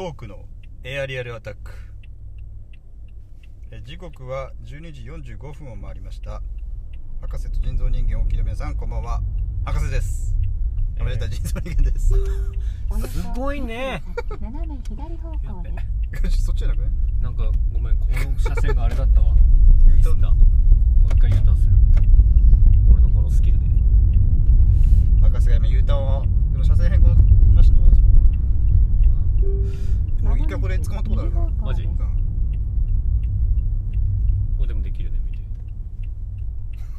トークのエアリアルアタック。え時刻は12時45分を回りました。博士と人造人間お聞きの皆さんこんばんは。博士です。えー。山下人造人間です、すごいね。斜め左方向で。す。そっちじゃなくね？なんかごめんこの車線があれだったわ。U ターンだ。もう一回 U ターンする俺のこのスキルで。博士が今 U ターンをでも車線変更なしのとこです俺一回これ捕まったことあるなマジ？うん。これでもできるね見て。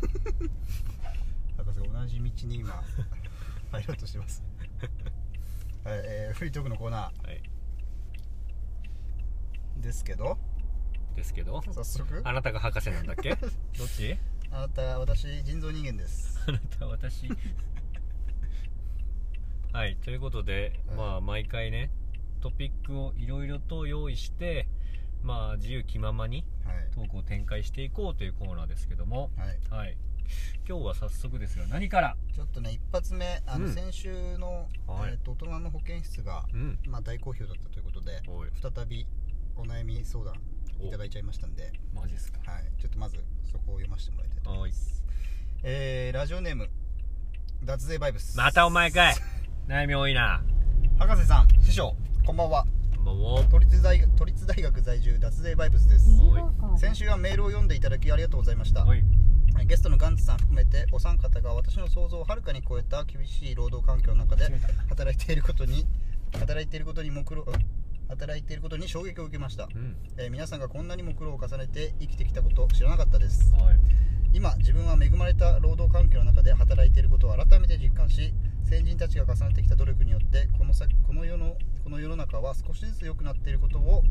博士が同じ道に今 入ろうとしてます。はい、えーフリートークのコーナはい。ーですけど。ですけど？早速。あなたが博士なんだっけ？どっち？あなた私人造人間です。あなた私。はいということで、はい。まあ毎回ねトピックをいろいろと用意してまあ自由気ままにはい。トークを展開していこうというコーナーですけども。はい。はい。今日は早速ですが何から？ちょっとね一発目あの、うん。先週の、はい。えー、と大人の保健室が、うん。まあ、大好評だったということで再びお悩み相談いただいちゃいましたんで、マジですか。はい、ちょっとまずそこを読ませてもらいたいと思います、えーラジオネーム脱税バイブス。またお前かい。悩み多いな。博士さん。師匠こんばんは。もう都立大都立大学在住脱税バイブスです。先週はメールを読んでいただきありがとうございました。ゲストのガンツさん含めてお三方が私の想像をはるかに超えた厳しい労働環境の中で働いていることに働いていることにも苦労働いていることに衝撃を受けました、うん。えー皆さんがこんなにも苦労を重ねて生きてきたことを知らなかったです。はい。今自分は恵まれた労働環境の中で働いていることを改めて実感し先人たちが重ねてきた努力によってこの先この世のこの世の中は少しずつ良くなっていることを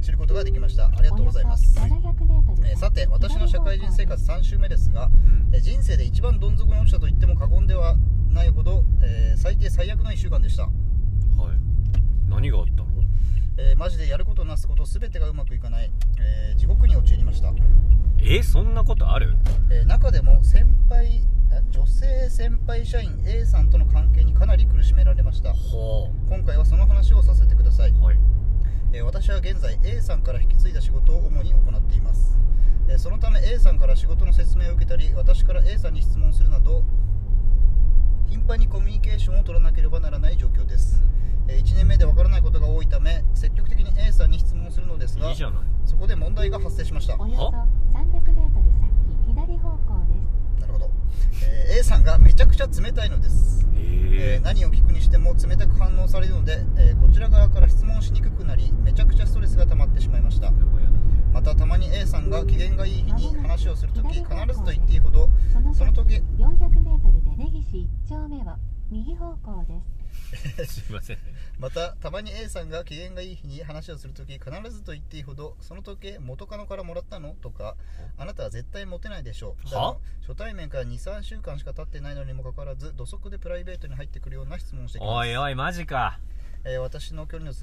知ることができました。ありがとうございます、およそ700メートルえーさて私の社会人生活3週目ですがうん。えー人生で一番どん底に落ちたと言っても過言ではないほど、えー最低最悪の1週間でした、はい。何があったの？えーマジでやることなすこと全てがうまくいかない、えー地獄に陥りました、えそんなことある？えー中でも先輩あ女性先輩社員 A さんとの関係にかなり苦しめられました。ほ今回はその話をさせてください、うはい。えー私は現在 A さんから引き継いだ仕事を主に行っています、えーそのため A さんから仕事の説明を受けたり私から A さんに質問するなど頻繁にコミュニケーションを取らなければならない状況です、え1年目でわからないことが多いため積極的に A さんに質問するのですがそこで問題が発生しました。およそ300メートル先左方向です。なるほど、えー A さんがめちゃくちゃ冷たいのです。ええー何を聞くにしても冷たく反応されるので、えーこちら側から質問しにくくなりめちゃくちゃストレスが溜まってしまいました。またたまに A さんが機嫌がいい日に話をするとき必ずと言っていいほどその時400メートルで根岸1丁目は右方向です。すいません。またたまに A さんが機嫌がいい日に話をするとき必ずと言っていいほどその時計元カノからもらったの？とかあなたは絶対モテないでしょう。は？初対面から23週間しか経ってないのにもかかわらず土足でプライベートに入ってくるような質問をしてきます。おいおいマジか。えー私の距離の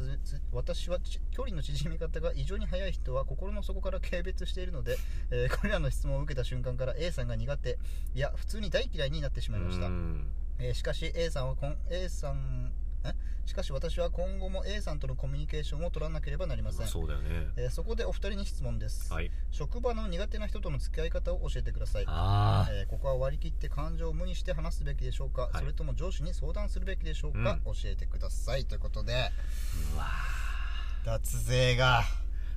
私はち距離の縮み方が異常に速い人は心の底から軽蔑しているので、えーこれらの質問を受けた瞬間から A さんが苦手いや普通に大嫌いになってしまいました、うんえーしかし A さんはこん A さんえ？しかし私は今後も A さんとのコミュニケーションを取らなければなりません、そうだよね。えーそこでお二人に質問です、はい。職場の苦手な人との付き合い方を教えてください。あえーここは割り切って感情を無にして話すべきでしょうか、はい。それとも上司に相談するべきでしょうか、教えてください。ということで。ーうわ脱税が。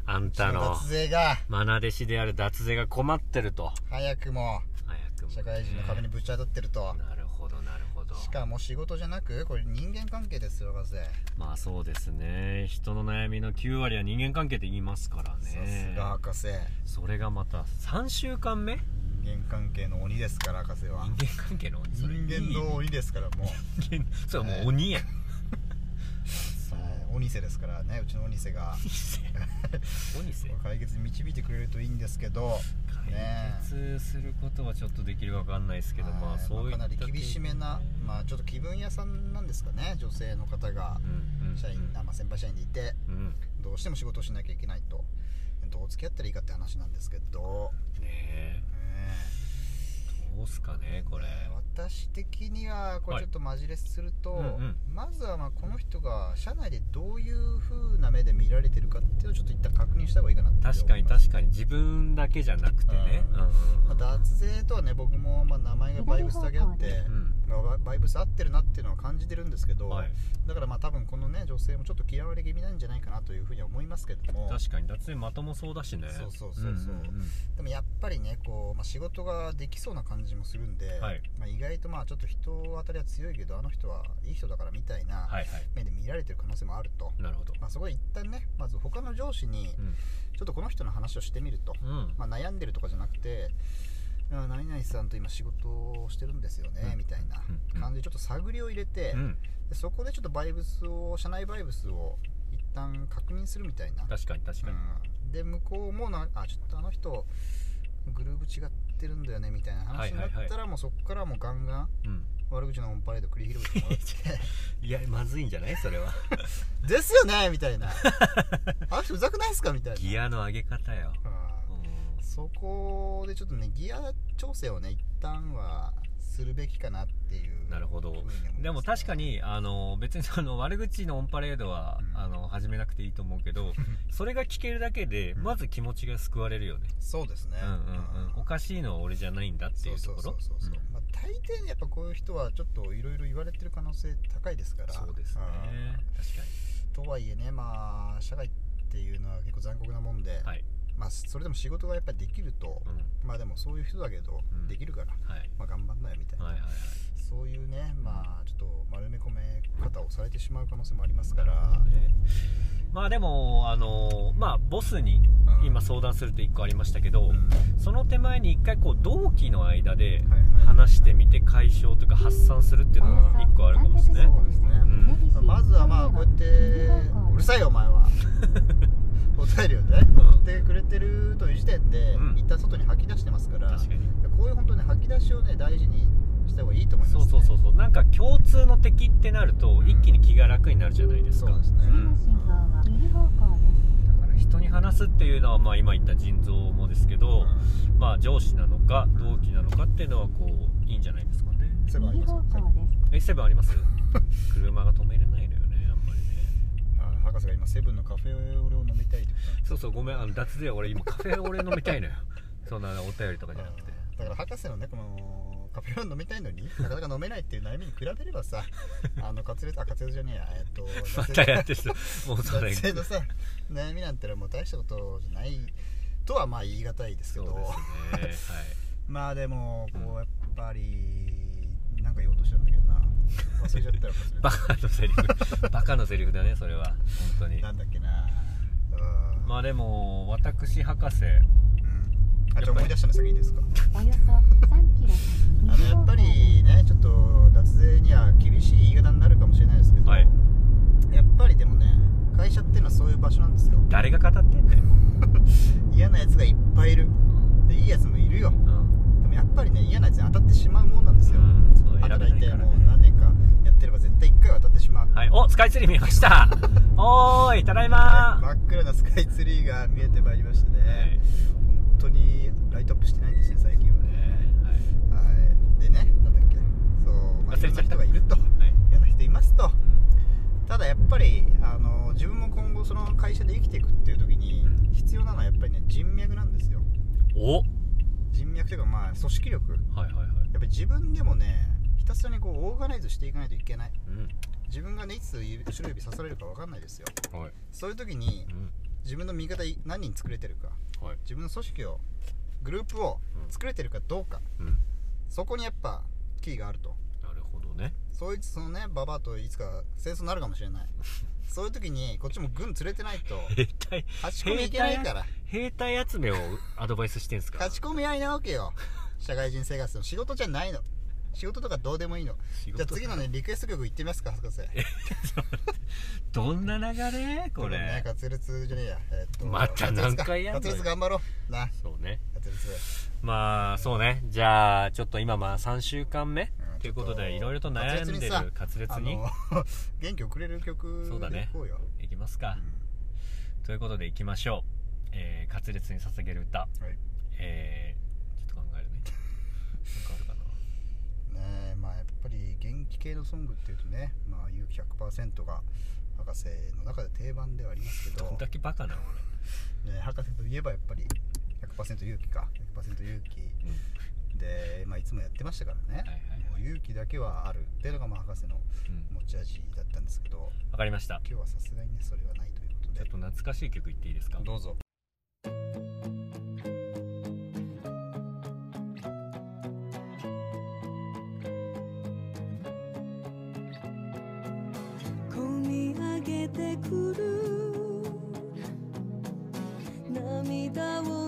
あんたの脱税が。愛弟子である脱税が困ってると。早くも。早くもね。社会人の壁にぶち当たってると。なるしかも仕事じゃなくこれ人間関係ですよ博士まあそうですね。人の悩みの9割は人間関係って言いますからさすねが博士。それがまた3週間目？人間関係の鬼ですから博士は。人間関係の鬼？人間の鬼ですからもう。人間それはもう鬼や。ん鬼瀬ですからねうちの鬼瀬が。鬼せ 解決に導いてくれるといいんですけどね。解決することはちょっとできるか分かんないですけどまはい。あそういったかなり厳しめなまあちょっと気分屋さんなんですかね女性の方が。うんうん社員、あまあ、先輩社員でいてうんどうしても仕事をしなきゃいけないと。どう付き合ったらいいかって話なんですけど、ねえ。ねどうすかねこれ。私的にはこれちょっとマジレスすると、はいうんうん。まずはまあこの人が社内でどういう風な目で見られてるかっていうのをちょっと一旦確認した方がいいかなって確かに確かに。自分だけじゃなくてね。うんうん。うん。まあ、脱税とはね僕もまあ名前がバイブスだけあって、うんまあババイブス合ってるなっていうのは感じてるんですけど、はい。だからまあ多分このね女性もちょっと嫌われ気味なんじゃないかなというふうには思いますけども。確かに。脱税まともそうだしね。そうそうそうそうう。んん。でもやっぱりねこう、まあ、仕事ができそうな感じもするんで、はい。まあ、意外とまあちょっと人当たりは強いけどあの人はいい人だからみたいなはいはい。目で見られてる可能性もあると、なるほど。まあ、そこで一旦ねまず他の上司にうん。ちょっとこの人の話をしてみると、うん。まあ、悩んでるとかじゃなくてあ何々さんと今仕事をしてるんですよね、うん。みたいなうん。感じでちょっと探りを入れて、うん。でそこでちょっとバイブスを社内バイブスを一旦確認するみたいな、確かに確かに。うん。で向こうもなあちょっとあの人グルーブ違ってるんだよねみたいな話になったら、はいはいもうそこからもうガンガンうん。悪口のオンパレード繰り広げてもらって。いやまずいんじゃないそれは。ですよねみたいな。あの人うざくないですかみたいな。ギアの上げ方よ。うんうんそこでちょっとねギア調整をね一旦はするべきかなっていうなるほど。でも確かにあの別にあの 悪口のオンパレードは、うん。あの始めなくていいと思うけど それが聞けるだけでうん。まず気持ちが救われるよね、そうですね。うんうんうん、おかしいのは俺じゃないんだっていうところ？そうそうそうそう、まあ、大抵やっぱこういう人はちょっといろいろ言われてる可能性高いですから。そうですね。うん。確かとはいえねまあ社会っていうのは結構残酷なもんで、にはい、まあ、それでも仕事がやっぱりできると、うん、まあでもそういう人だけど、うん。できるから、はい。まあ、頑張んなよみたいな、はいはいはい。そういうねまあちょっと丸め込め方をされてしまう可能性もありますから。ね。まあでもあのまあボスにうん。今相談すると1個ありましたけど、うん。その手前に1回こう同期の間で話してみて解消というか発散するっていうのが1個あるかもですね。そうですね、うん。まずはまあこうやってうるさいよお前は お便りをね。うん。送ってくれてるという時点で、うん。一旦外に吐き出してますから確かに。こういう本当に吐き出しをね大事にした方がいいと思います、ね、そうそうそうそう。なんか共通の敵ってなるとうん。一気に気が楽になるじゃないですか。そうですね。次の信号は右方向です。だから人に話すっていうのはまあ今言った腎臓もですけど、うまあ上司なのか同期なのかっていうのはこういいんじゃないですかね。んセブンあり右ますセブンあります？車が止めれないのよねあんまりねあ博士が今セブンのカフェオレを飲みたいとそうそうごめんあの脱税俺今カフェオレ飲みたいのよ。そんなお便りとかじゃなくて。だから博士のねこのカフェオレ飲みたいのになかなか飲めないっていう悩みに比べればさ あの滑舌あ滑舌じゃねえや。えっと またやってるもうそれ。男性のさ悩みなんてのはもう大したことじゃないとはまあ言い難いですけど。そうですね。はい。まあでもこうんうやっぱりなんか言おうとしてるんだけどな。忘れちゃったよ忘れバカのセリフ。バカのセリフだねそれは。本当に。なんだっけな。うん。まあでも私博士。うん。あ思い出したの先いいですか？およそ3キロ先あのやっぱりねちょっと脱税には厳しい言い方になるかもしれないですけど、はい。やっぱりでもね会社っていうのはそういう場所なんですよ。誰が語ってんだよ、嫌なやつがいっぱいいる。でいいやつもいるよ。うん。でもやっぱりね嫌なやつに当たってしまうもんなんですよ、うん働いてからもう何年かやってれば絶対1回は当たってしまう、はい。おスカイツリー見えました。おーいただいま真っ暗なスカイツリーが見えてまいりましたね、はい。本当にライトアップしてないんですね最近はね、はい。はい、でねなんだっけ。そう、まあ、いろんな忘れちゃった。人がいると。はい。いろんな人いますと。ただやっぱりあの自分も今後その会社で生きていくっていう時にうん。必要なのはやっぱりね人脈なんですよ。おはい人脈というかまあ組織力。やっはいはい。ぱり自分でもねひたすらにこうオーガナイズしていかないといけない。うん。自分がねいつ後ろ指刺されるか分かんないですよ。はい。そういう時にうん。自分の味方何人作れてるか。はい。自分の組織をグループを作れてるかどうか。うん。そこにやっぱキーがあると。なるほどね。そいつそのねババアといつか戦争になるかもしれない そういう時にこっちも軍連れてないと兵隊勝ち込みいけないから。兵隊集めをアドバイスしてんすか？勝ち込み合いなわけよ。社会人生活の仕事じゃないの。仕事とかどうでもいいの。じゃあ次のねリクエスト曲いってみますか博士。どんな流れ？これ。ね滑舌じゃねえや。えっとまた何回やんの滑舌頑張ろう。な。そうね。まあそうね。じゃあちょっと今まあ3週間目？うんということでいろいろと悩んでる滑舌に 元気をくれる曲そうだね。でいこうよ。いきますか。ということでいきましょう、えー、滑舌に捧げる歌。はい。えー、ちょっと考えるね。なんかあるかまあやっぱり元気系のソングっていうとねまあ勇気100%が博士の中で定番ではありますけど。どんだけバカなの ね、博士といえばやっぱり100%勇気か。100%勇気。俺で、まあ、いつもやってましたからね、はいはいはい。もう勇気だけはある。っていうのがまあ博士の持ち味だったんですけど。わかりました。今日はさすがにねそれはないということで。ちょっと懐かしい曲言っていいですか？どうぞ。込み上げてくる涙を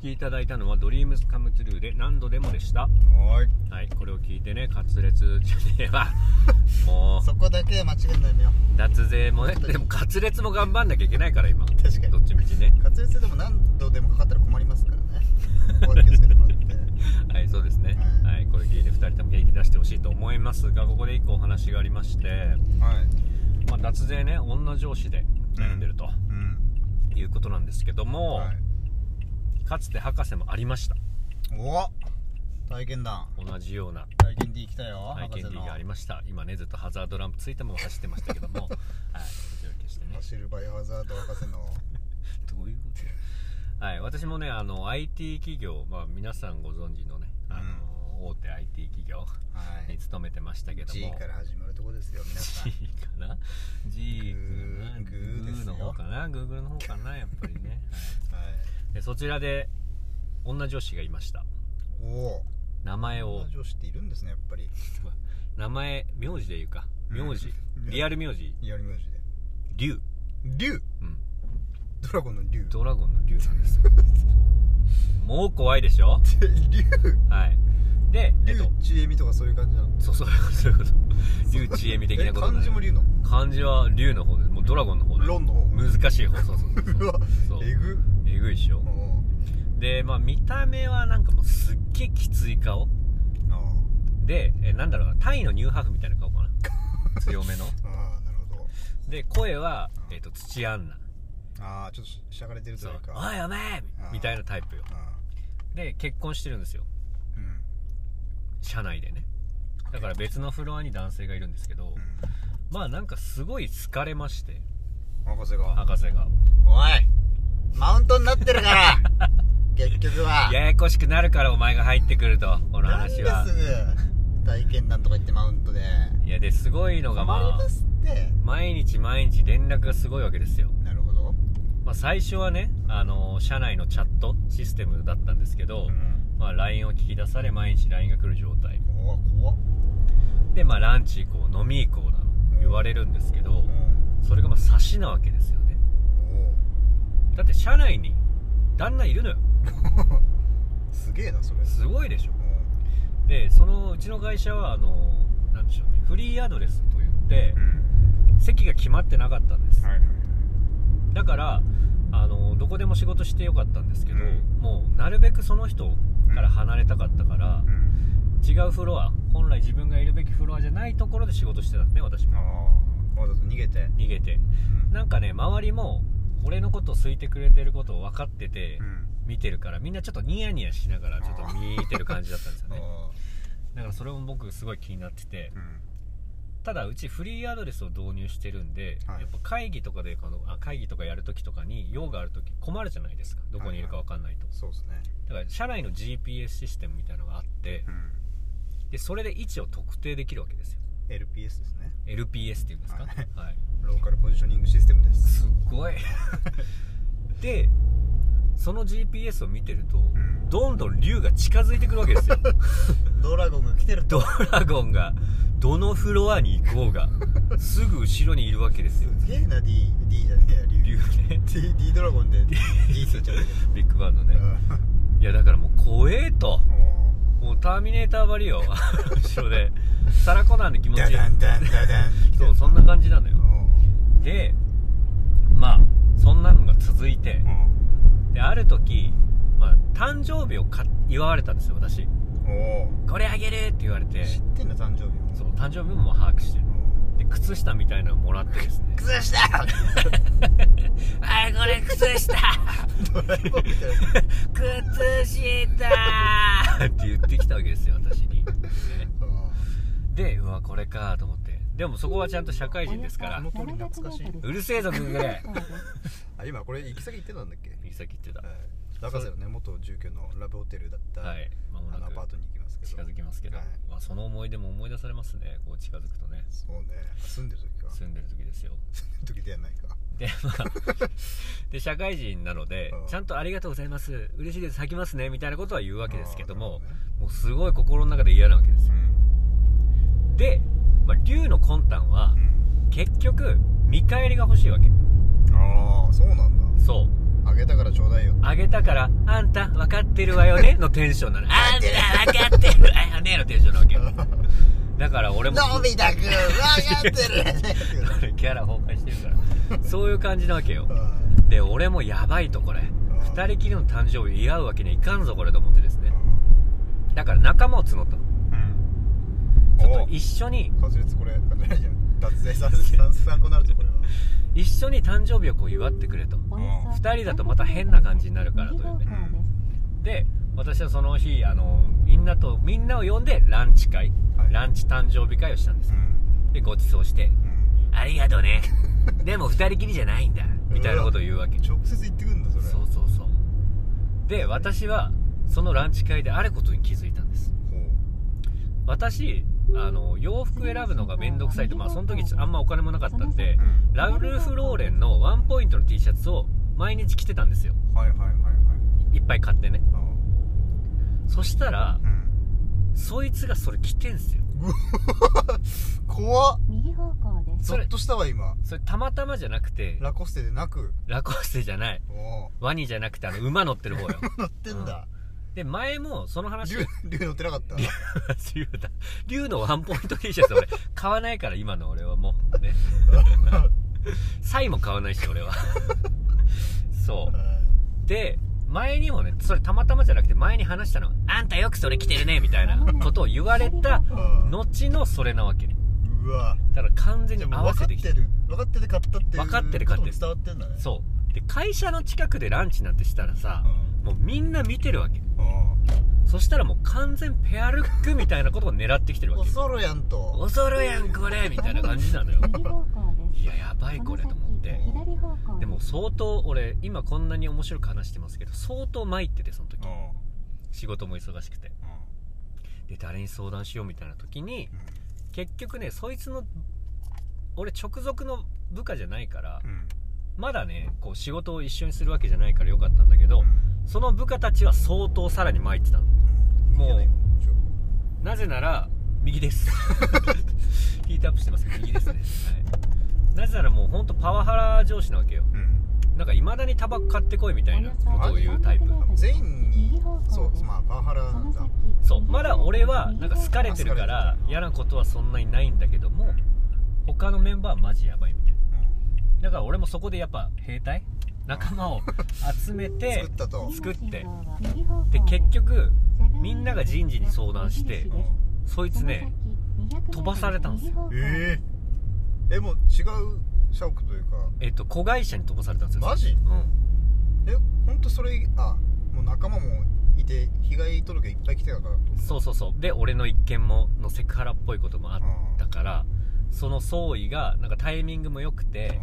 きいただいたのは「Dreams Come True」で何度でもでした。はい。はいこれを聞いてね滑舌じゃねえわもうそこだけは間違えないのよ。脱税もねでも滑舌も頑張んなきゃいけないから今。確かに。どっちみちね。滑舌でも何度でもかかったら困りますからね。気をつけてもらって。はいそうですね。はい。はいこれ聞いて2人とも元気出してほしいと思いますがここで1個お話がありまして、はい。まあ、脱税ね女上司で悩んでるとうん。いうことなんですけども、はいかつて博士もありました。お体験談。同じような。体験 D 来たよ体験 D の。がありました。今ねずっとハザードランプついたまま走ってましたけども。はい。こちら消してね。走るバイオハザード博士の。どういうことはい。私もねあの IT 企業、まあ、皆さんご存知のねあの、大手 IT 企業はい。に勤めてましたけども。G から始まるとこですよ皆さん。G かな G グーグーの方かな？Google の方かな？やっぱりね、はい。はいでそちらで女女子がいました。おお名前を。女っているんですねやっぱり。名前名字で言うか。名字、う んリアル名字。リアル名字で。竜竜うん。ドラゴンの竜ドラゴンの竜なんです もう怖いでしょ？竜はいでえっ竜とちえみとかそういう感じなの？そうそう そういうこと。竜ちえみ的なことえ漢字も竜の？漢字は竜の方でもうドラゴンの方で。ロンの方。難しい方。そうそうそうう。わえぐ。えぐいでしょ。おでまあ見た目はなんかもうすっげえきつい顔。でえなんだろうな。タイのニューハーフみたいな顔かな。強めの。ーあーなるほど。で声は、えっと土アンナ。ああちょっとしゃがれてるとそいうう。かおいお前みたいなタイプよ。あ。で結婚してるんですよ社内でね。だから別のフロアに男性がいるんですけど、うん。まあなんかすごい好かれまして。博士が。博士が。おいマウントになってるから。結局は。ややこしくなるからお前が入ってくるとこの話は。なんですぐ体験談とか言ってマウントで。いやですごいのがまあますって。毎日毎日連絡がすごいわけですよ、なるほど。まあ、最初はねあの社内のチャットシステムだったんですけど、うんまあ、LINE を聞き出され毎日 LINE が来る状態。怖っで、まあ、ランチ行こう飲み行こうなの。言われるんですけどうん。それがまあ差しなわけですよね。だって社内に旦那いるのよ。お すげえなそれ。すごいでしょ。うでそのうちの会社はあのなんでしょうね。フリーアドレスといってん。席が決まってなかったんです。はいはいだからあのどこでも仕事してよかったんですけど、うん。もうなるべくその人から離れたかったから、うん。違うフロア本来自分がいるべきフロアじゃないところで仕事してたんね私あも。あわざと逃げて。逃げて。うん。なんかね周りも俺のことを好いてくれてることを分かっててうん。見てるからみんなちょっとニヤニヤしながらちょっと見てる感じだったんですよね。あだからそれも僕すごい気になっててーうんただうちフリーアドレスを導入してるんで、はい。やっぱ会議とかでこのあ会議とかやるときとかに用があるとき困るじゃないですか。どこにいるか分かんないと、そうですね。だから社内の GPS システムみたいなのがあってうん。でそれで位置を特定できるわけですよ。LPS ですね。LPS っていうんですか？はい。はい。ローカルポジショニングシステムです。すっごい。でその GPS を見てると、ん。どんどん竜が近づいてくるわけですよ。ドラゴンが来てるドとラゴンがどのフロアに行こうがすぐ後ろにいるわけですよ。すげえな D, D じゃねえや竜。竜ね。D, D ドラゴンで D ついちゃうけビッグバンドね。どいやだからもう怖えと。うん。もうターミネーターばりよ後ろでサラコナンで気持ちいい。ダダンダンダダン。そうそんな感じなのよ。うでまあそんなのが続いてんうんである時、まあ、誕生日をか祝われたんですよ私。おおこれあげるって言われて。知ってんだ誕生日も。そう誕生日も把握してる。で靴下みたいなのもらってですね。靴下！あいこれ靴下！ドラえもんみたいな 靴下って言ってきたわけですよ私に、ね。でうわこれかと思って。でもそこはちゃんと社会人ですから。この通り懐かしい。うるせえぞグーグレあ今これ行き先行ってたんだっけ？行き先言ってた。はい。博士のね元住居のラブホテルだったはい。間もなくあのアパートに行きますけど。近づきますけど、はい。まあ、その思い出も思い出されますね。こう近づくとね。そうね。住んでる時か住んでる時ですよ。住んでる時ではないか。でまあで社会人なのでうん。ちゃんとありがとうございます。嬉しいです。咲きますね。みたいなことは言うわけですけどもねもうすごい心の中で嫌なわけですよ。で、まあ、竜の魂胆はうん。結局見返りが欲しいわけ。うんああそうなんだ。そうあげたからちょうだいよ。あげたから「あんた分かってるわよね」のテンションなの「あんた分かってるわよね」のテンションなわけよだから俺ものび太くん分かってるね。キャラ崩壊してるから。そういう感じなわけよ。はで俺もやばいとこれ。二人きりの誕生日祝うわけにはいかんぞこれと思ってですね。だから仲間を募った。のうん。ちょっとお一緒に。滑舌これ脱税参参参考になるぞこれは一緒に誕生日をこう祝ってくれと。二人だとまた変な感じになるからというね。で私はその日あのみんなとみんなを呼んでランチ会、はい。ランチ誕生日会をしたんですよ。ん。でご馳走してうん。ありがとうね。でも二人きりじゃないんだ。みたいなことを言うわけ。直接言ってくんだそれ。そうそうそう。で私はそのランチ会であることに気づいたんです。私あの洋服選ぶのが面倒くさいとまあその時あんまお金もなかったんでうん。ラルフ・ローレンのワンポイントの T シャツを毎日着てたんですよ。はいはいはいはい。いっぱい買ってね。うそしたらんうん。そいつがそれ着てんすよ。怖っ。右方向です。それとしたわ今。それたまたまじゃなくてラコステでなく。ラコステじゃない。ワニじゃなくてあの馬乗ってる方よ。乗ってんだで前もその話竜竜乗ってなかった？竜だ。竜のワンポイント T シャツ俺。買わないから今の俺はもう。ね。サイも買わないし俺は。そう。で前にもねそれたまたまじゃなくて前に話したのあんたよくそれ着てるねみたいなことを言われた うん。後のそれなわけ。うわ。だから完全に合わせてきてってる。分かってて買ったって分かってて買って伝わってんだね。そう。で会社の近くでランチなんてしたらさもうみんな見てるわけ。うんそしたらもう完全ペアルックみたいなことを狙ってきてるわけ恐ろやんと。恐るやんこれみたいな感じなのよ。いややばいこれと思って。でも相当俺今こんなに面白く話してますけど相当参っててその時。うん。仕事も忙しくて。で誰に相談しようみたいな時に結局ねそいつの俺直属の部下じゃないからうんまだねこう仕事を一緒にするわけじゃないからよかったんだけどその部下たちは相当さらに参ってたの。もうなぜなら右です。ヒートアップしてますけど右ですね、はい、なぜならもうほんとパワハラ上司なわけよ。うん。なんかいまだにタバコ買ってこいみたいなことを言うタイプ。全員にそうまあパワハラなんだ。先そうまだ俺はなんか好かれてるか好ら嫌なことはそんなにないんだけども他のメンバーはマジやばいみたいなだから俺もそこでやっぱ兵隊仲間を集めて 作ったと。作って。で結局みんなが人事に相談してそいつねその先200飛ばされたんですよ。えええもう違う社屋というか。えっと子会社に飛ばされたんですよ。マジ？うん。え本当それあもう仲間もいて被害届いっぱい来てたからそうそうそう。で俺の一件ものセクハラっぽいこともあったからその総意がなんかタイミングも良くて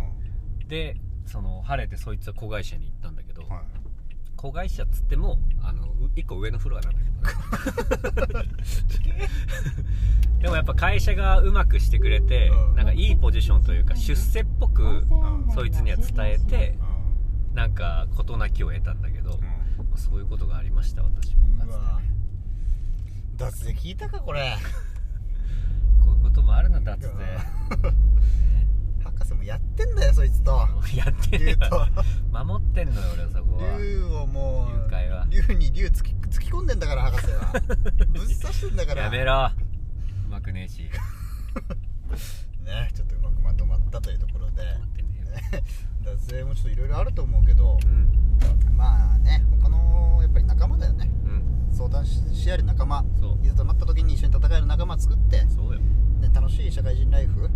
でその晴れてそいつは子会社に行ったんだけど、うんはい。子会社っつってもあのう1個上のフロアなんだけど でもやっぱ会社がうまくしてくれて、うん。なんかいいポジションというか出世っぽくん。そいつには伝えてうなんか事なきを得たんだけど、ん。まあそういうことがありました私もかつて脱税聞いたかこれ。こういうこともあるの脱税、博士もやってんだよそいつと。やってる竜と。守ってんのよ俺はそこは。竜をもう竜に竜突き突き込んでんだから博士は。ぶっ刺してんだから。やめろ。うまくねえし。ねちょっとうまくまとまったというところで。脱税もちょっといろいろあると思うけど。うん。まあね他のやっぱり仲間だよね。うん相談しし合える仲間いざとなった時に一緒に戦える仲間作って、ね、そうよ。楽しい社会人ライフうん。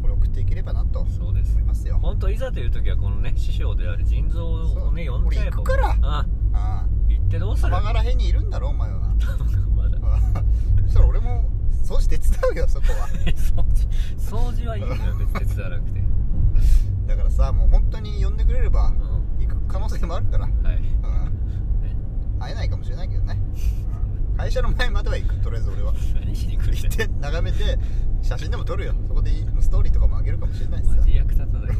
これ送っていければなと思そうです。いますよ。本当いざという時はこのね師匠である腎臓をね呼んじゃえば。俺行くから。ああ。あ行ってどうする？玉柄辺にいるんだろお前は。まだ そしたら俺も掃除手伝うよそこは。掃除。掃除はいいのよ別に手伝わなくて。だからさもう本当に呼んでくれればう行く可能性もあるから、はい。ね会えないかもしれないけどね、うん会社の前までは行くとりあえず俺は。何しに来るんだで眺めて写真でも撮るよ。そこでストーリーとかも上げるかもしれないしさ。マジ役立たない。か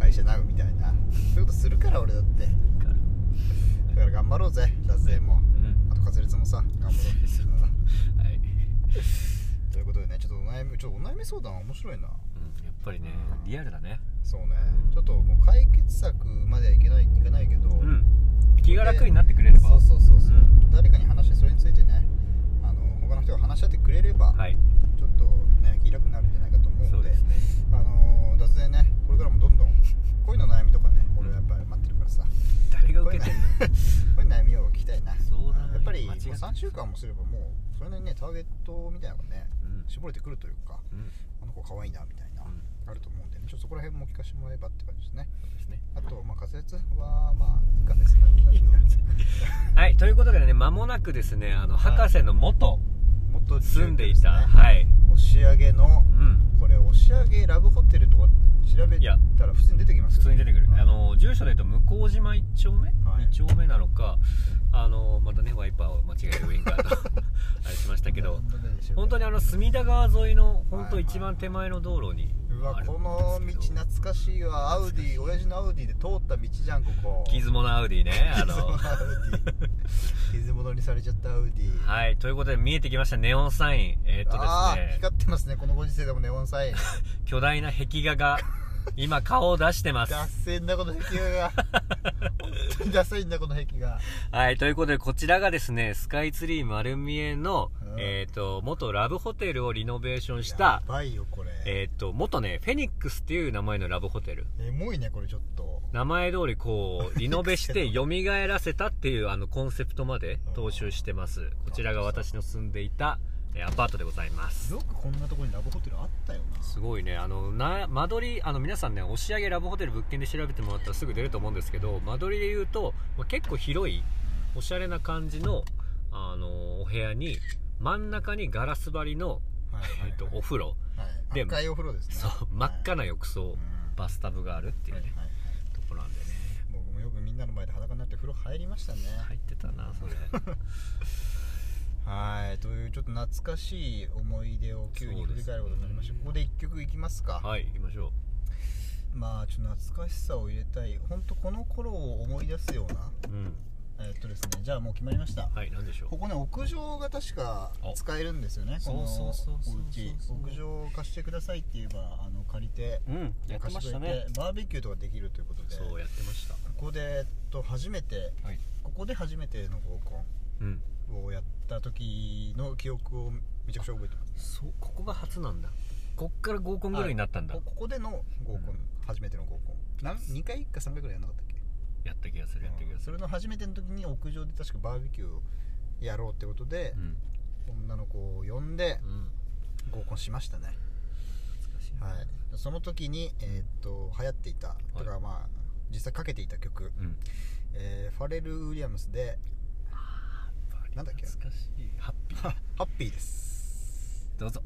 会社ナウみたいな。そういうことするから俺だって。らだから頑張ろうぜ。脱税も。うん。あと滑裂もさ頑張ろう。はい、ということでねちょっとお悩みちょっとお悩み相談面白いな。うん、やっぱりねリアルだね。そうね。ちょっともう解決策まではいけないいかないけど、うん気が楽になってくれれば。そうそうそうそう、うん。誰かに話してそれについてねあの他の人が話し合ってくれれば、はい。ちょっとね気楽になるんじゃないかと思うのでね。あの脱税ねこれからもどんどん恋の悩みとかね俺はやっぱり待ってるからさ。誰が受けてんの？こういう 悩みを聞きたいな。やっぱりもう間違って3週間もすればもうそれなりにねターゲットみたいなのがねうん。絞れてくるというかうん。あの子可愛いなみたいな、うん。あると思うちょっとそこら辺も聞かせてもらえばって感じですね。すね。あとまあ仮説はまあいいか別に何がはい。ということでね間もなくですねあの博士の元もっと住んでいた、ねはい。押上のうん。これ押上ラブホテルとか調べたら普通に出てきます普通に出てくる、うん。あの住所で言うと向島1丁目、はい。2丁目なのかあのまたねワイパーを間違えるウインカーと あれしましたけど。本当に本当にあの隅田川沿いの本当一番手前の道路にうわこの道懐かしいわ。アウディ親父のアウディで通った道じゃんここ。傷物アウディねあの。傷物にされちゃったアウディ。はいということで見えてきましたネオンサイン。えーっとですね。光ってますねこのご時世でもネオンサイン。巨大な壁画が今顔を出してます。ダッセンだこの壁画が。本当にダサいんだこの壁画。はい、ということで、こちらがですね、スカイツリー丸見えの、うん。えっ、と、元ラブホテルをリノベーションしやた、ばいよこれ。えっ、と、元ね、フェニックスっていう名前のラブホテル。エモいねこれちょっと。名前通りこう、リノベして蘇らせたっていうあのコンセプトまで踏襲してます。こちらが私の住んでいた、えーアパートでございます。よくこんなところにラブホテルあったよな。すごいね、あの、な、間取り、あの、皆さんね、押し上げラブホテル物件で調べてもらったらすぐ出ると思うんですけど、間取りで言うと、まあ結構広い、おしゃれな感じの、あのお部屋に真ん中にガラス張りの、えっとお風呂。はい。で赤いお風呂ですね。そう真っ赤なな浴槽、バスタブがあるっていうね、ところなんでね。僕もよくみんなの前で裸になって風呂入りましたね。入ってたなそれ はいというちょっと懐かしい思い出を急に振り返ることになりました、ここで一曲いきますか、はい行きましょまあちょっと懐かしさを入れたい。本当この頃を思い出すようなううん。えっとですね。じゃあもう決まりました。はい何でしょう。ここね屋上が確か使えるんですよね。このお家。屋上を貸してくださいって言えばあの借りてうんやってましたね。バーベキューとかできるということでそうやってました。ここで、えっと、初めてはい。ここで初めての合うん。コンをやった時の記憶をめちゃくちゃ覚えてます。そうここが初なんだ。こっから合コンぐらいになったんだ、こここでの合コン、うん。初めての合コン。なん。2回か3回ぐらいやんなかったっけ？やった気がするやった気がする。それの初めての時に屋上で確かバーベキューをやろうってことでう、ん。女の子を呼んでうん。合コンしましたね、懐かしいな。はい、その時に、えーっと流行っていた、だからまあ実際かけていた曲、うん。えーファレル・ウィリアムスでなんだっけ？懐かしい。ハッピー。ハッピーです。どうぞ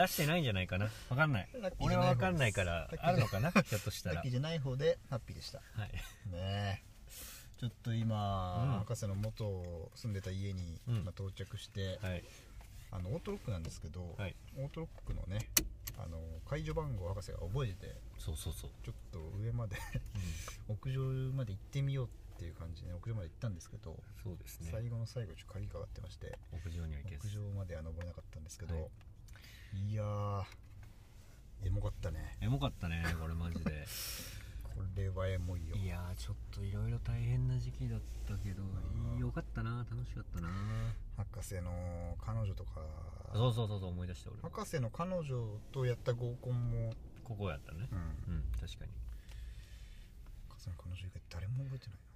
出してないんじゃないかな。わかんない。ラッキーじゃない方俺はわかんないからあるのかな？ひょっとしたら。ラッキーじゃない方でハッピーでした。はい。ねえ。ちょっと今、うん。博士の元住んでた家に、うん。まあ到着して、はい。あのオートロックなんですけど、はい。オートロックのねあの解除番号を博士が覚えててそうそうそう、ちょっと上まで屋上まで行ってみようっていう感じで屋上まで行ったんですけど、そうですね。最後の最後ちょっと鍵かかってまして屋上には行けず。屋上までは登れなかったんですけど、、はいやーエモかったね。エモかったねこれマジで。これはエモいよ。いやーちょっといろいろ大変な時期だったけどよかったな楽しかったな。博士の彼女とか。そうそうそうそう思い出した俺も。博士の彼女とやった合コンも、ここやったね。うん、うん確かに。博士の彼女以外誰も覚えてないな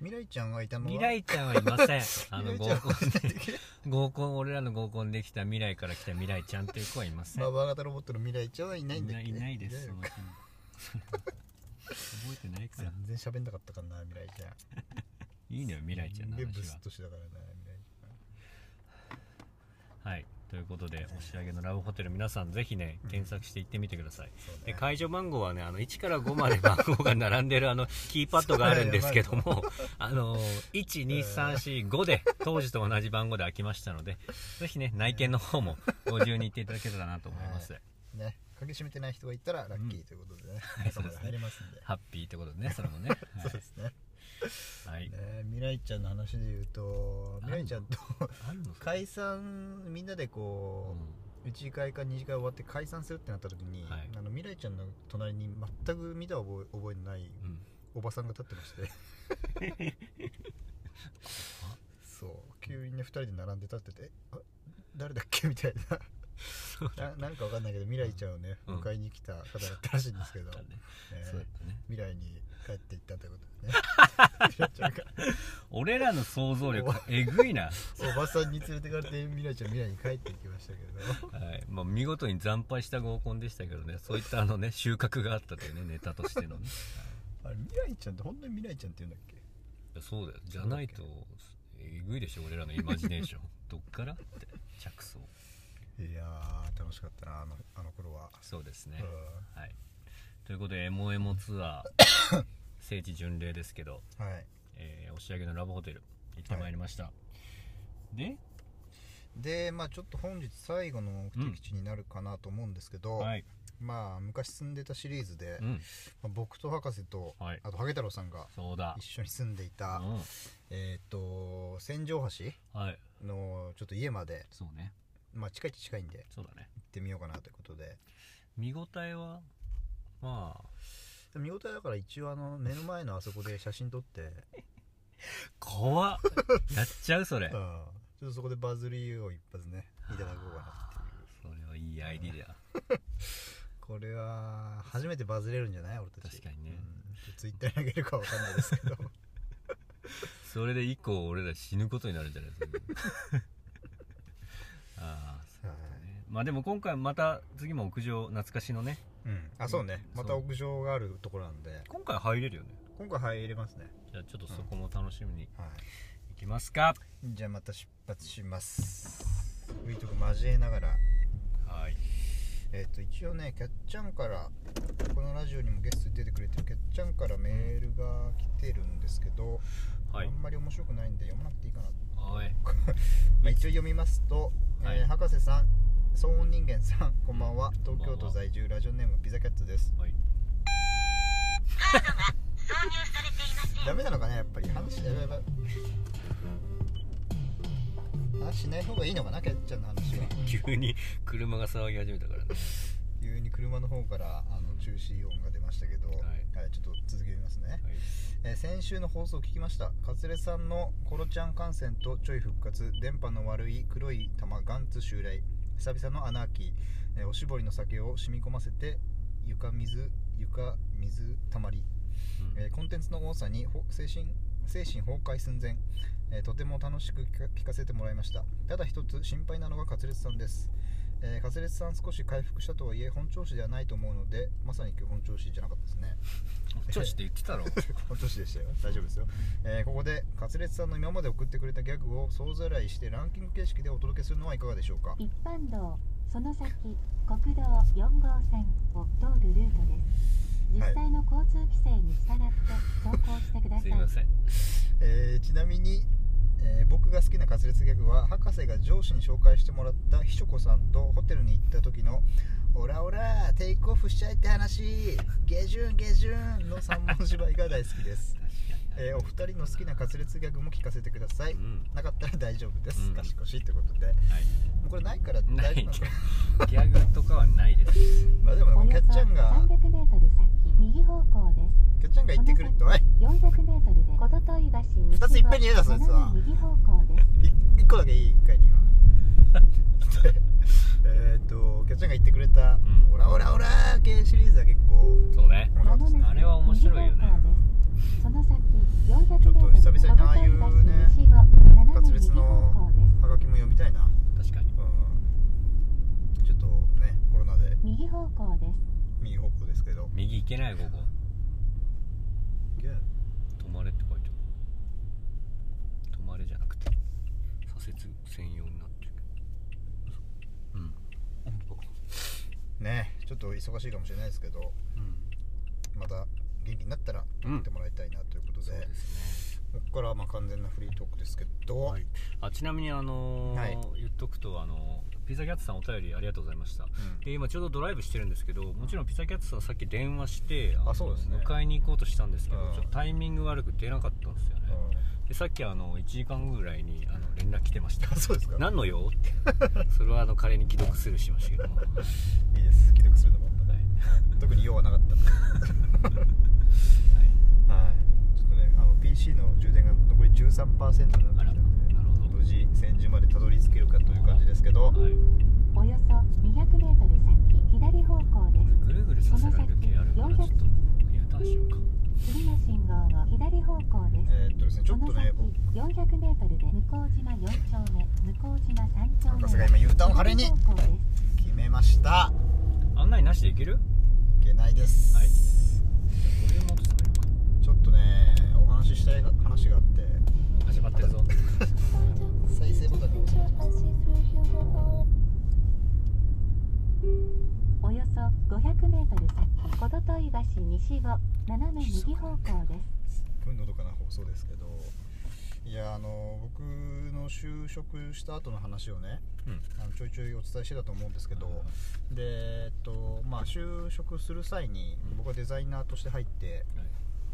未来ちゃんがいたのは？未来ちゃんはいません。あの合コンで 合コン俺らの合コンできた未来から来た未来ちゃんっていう子はいません。ババア型ロボットの未来ちゃんはいないんだっけ？いないです 覚えてないから。全然喋んなかったかな未来ちゃん。いいのよ未来ちゃんの話は。ブスッとしてたからな未来はいということで押し上げのラブホテル皆さんぜひね検索して行ってみてください、うね。で解除番号はねあの1から5まで番号が並んでるあのキーパッドがあるんですけども あの12345で当時と同じ番号で開きましたのでぜひね内見の方もご自由に行っていただけたらなと思います、ね。鍵閉めてない人がいたらラッキーということでね、はい中まで入れますんで、ハッピーってことでねそれもね。そうですね はい、ね未来ちゃんの話で言うと未来ちゃんと解散みんなでこう、1次会か2次会終わって解散するってなった時に、はい。あの未来ちゃんの隣に全く見た覚え覚えのないうん。うんおばさんが立ってまして。そう。急にね2人で並んで立っててあ誰だっけ？みたいな。ななんかわかんないけど未来ちゃんをね、うん。迎えに来た方だったらしいんですけど、ね。ね。未来に帰っていったということでね。俺らの想像力えぐいな、おばさんに連れてかれて未来ちゃん未来に帰っていきましたけどはい。まあ、見事に惨敗した合コンでしたけどね。そういったあのね収穫があったというねネタとしてのね。あれ未来ちゃんって本当に未来ちゃんって言うんだっけ？そうだよ。じゃないとえぐいでしょ俺らのイマジネーション。どっからって着想。いやー楽しかったなあのあの頃は、そうですね。うはいということでエモエモツアー 聖地巡礼ですけど、んはい。えー、押上のラブホテル行ってまいりました、で？でまあちょっと本日最後の目的地になるかなと思うんですけど、はい。まあ昔住んでたシリーズで、うん。まあ僕と博士と、はい。あとハゲ太郎さんが一緒に住んでいた、うん。えっ、と千条橋はい。のちょっと家まで、そうね。まあ、近いっちゃ近いんでそうだね。行ってみようかなということで。見応えはまあ。で見応えだから一応あの目の前のあそこで写真撮って、怖っ。やっちゃうそれ。うん。ちょっとそこでバズりを一発ねいただこうかなっていう。それはいいアイディア。これは初めてバズれるんじゃない？俺たち。確かにね。うん、ツイッターに上げるかわかんないですけど。それで以降俺ら死ぬことになるんじゃないですか。ああまあでも今回また次も屋上懐かしのね。うん。あそうね。また屋上があるところなんで。今回入れるよね。今回入れますね。じゃあちょっとそこも楽しみにはい。いきますか。じゃあまた出発します。ウィートク交えながら。はい。えっ、と一応ねキャッチャンからこのラジオにもゲストに出てくれてるキャッチャンからメールが来てるんですけど、はい。あんまり面白くないんで読まなくていいかな。と、はい。まあ、一応読みますと、はい。えー博士さん騒音人間さんこんばんは東京都在住ラジオネームピザキャッツですはいダメなのかねやっぱり話しやばいやばい話しない方がいいのかなキャッチャーの話は急に車が騒ぎ始めたからね急に車の方からあの中止音が出ましたけど、はいちょっと続けてみますね、はいえー先週の放送を聞きましたカツレさんのコロちゃん感染とちょい復活電波の悪い黒い玉ガンツ襲来久々のアナーキー、えーおしぼりの酒を染み込ませて床水床水たまり、うん。えーコンテンツの多さにほ精神精神崩壊寸前、えーとても楽しく聞か聞かせてもらいました。ただ一つ心配なのがカツレツさんです、えー、カツレツさん少し回復したとはいえ本調子ではないと思うのでまさに今日本調子じゃなかったですね。調子って言ってたろ。本調子でしたよ。大丈夫ですよ、えーここでカツレツさんの今まで送ってくれたギャグを総ざらいしてランキング形式でお届けするのはいかがでしょうか？一般道その先国道4号線を通るルートです。実際の交通規制に従って走行してください。すいません。えーちなみに、えー僕が好きな滑舌ギャグは博士が上司に紹介してもらった秘書子さんとホテルに行った時の「オラオラテイクオフしちゃえって話下旬下旬」の3文芝居が大好きです、えーお二人の好きな滑舌ギャグも聞かせてください、うん。なかったら大丈夫です、うん。賢しということで。はい。もうこれないからない大丈夫なの。かギャグとかはないです。まあでもキャッチャンが 300m 先右方向です。キャッチャンが言ってくれっておい 400m で小鳥橋西二ついっぺんに言うなそいつは右方向ですい一個だけいい一回には でえーっとキャッチャンが言ってくれたん「オラオラオラ」系シリーズは結構そうね。あれは面白いよね右方向ですその先 400m ちょっと久々にああいうね小鳥橋西を斜め滑舌右方のハガキも読みたいな、確かに。うん、ちょっとねコロナで。右方向です。右方向ですけど。右行けないここ。止まれって書いてある。止まれじゃなくて左折専用になってる。うん。ねちょっと忙しいかもしれないですけど。うん。また元気になったらうん送ってもらいたいなということで,、そうですね。ここからはまあ完全なフリートークですけど、はい、あちなみにあのーはい。言っとくとあのーピザキャッツさんお便りありがとうございました。うん。で今ちょうどドライブしてるんですけどもちろんピザキャッツさんさっき電話してのあそうですね。迎えに行こうとしたんですけど、うん。ちょっとタイミング悪く出なかったんですよね、でさっきあの1時間ぐらいにあの連絡来てました。あ そうですか。何の用？って。それはあの彼に既読するしましたけどいいいです。既読するのも特に用はなかった んではい、ちょっとねあの PC の充電が残り13%になってきたのであらなるほど無事千住までたどり着けるかという感じですけど、はい、およそ 200m 先左方向です。ぐるぐるさせられる系あるからちょっと U ターンしようか。次の信号は左方向です。えーっとですねちょっとねその先僕 400m で向島4丁目向島3丁目博士が今 U ターンを華麗に決めました。案内なしでいける？いけないです、はいちょっとねお話ししたい話があって。始まってるぞ。再生ボタンが押およそ 500m 先小鳥橋西を斜め右方向です。すっごいのどかな放送ですけどいやあの僕の就職した後の話をねうん。あのちょいちょいお伝えしてたと思うんですけど、でえっとまあ就職する際にうん。僕はデザイナーとして入って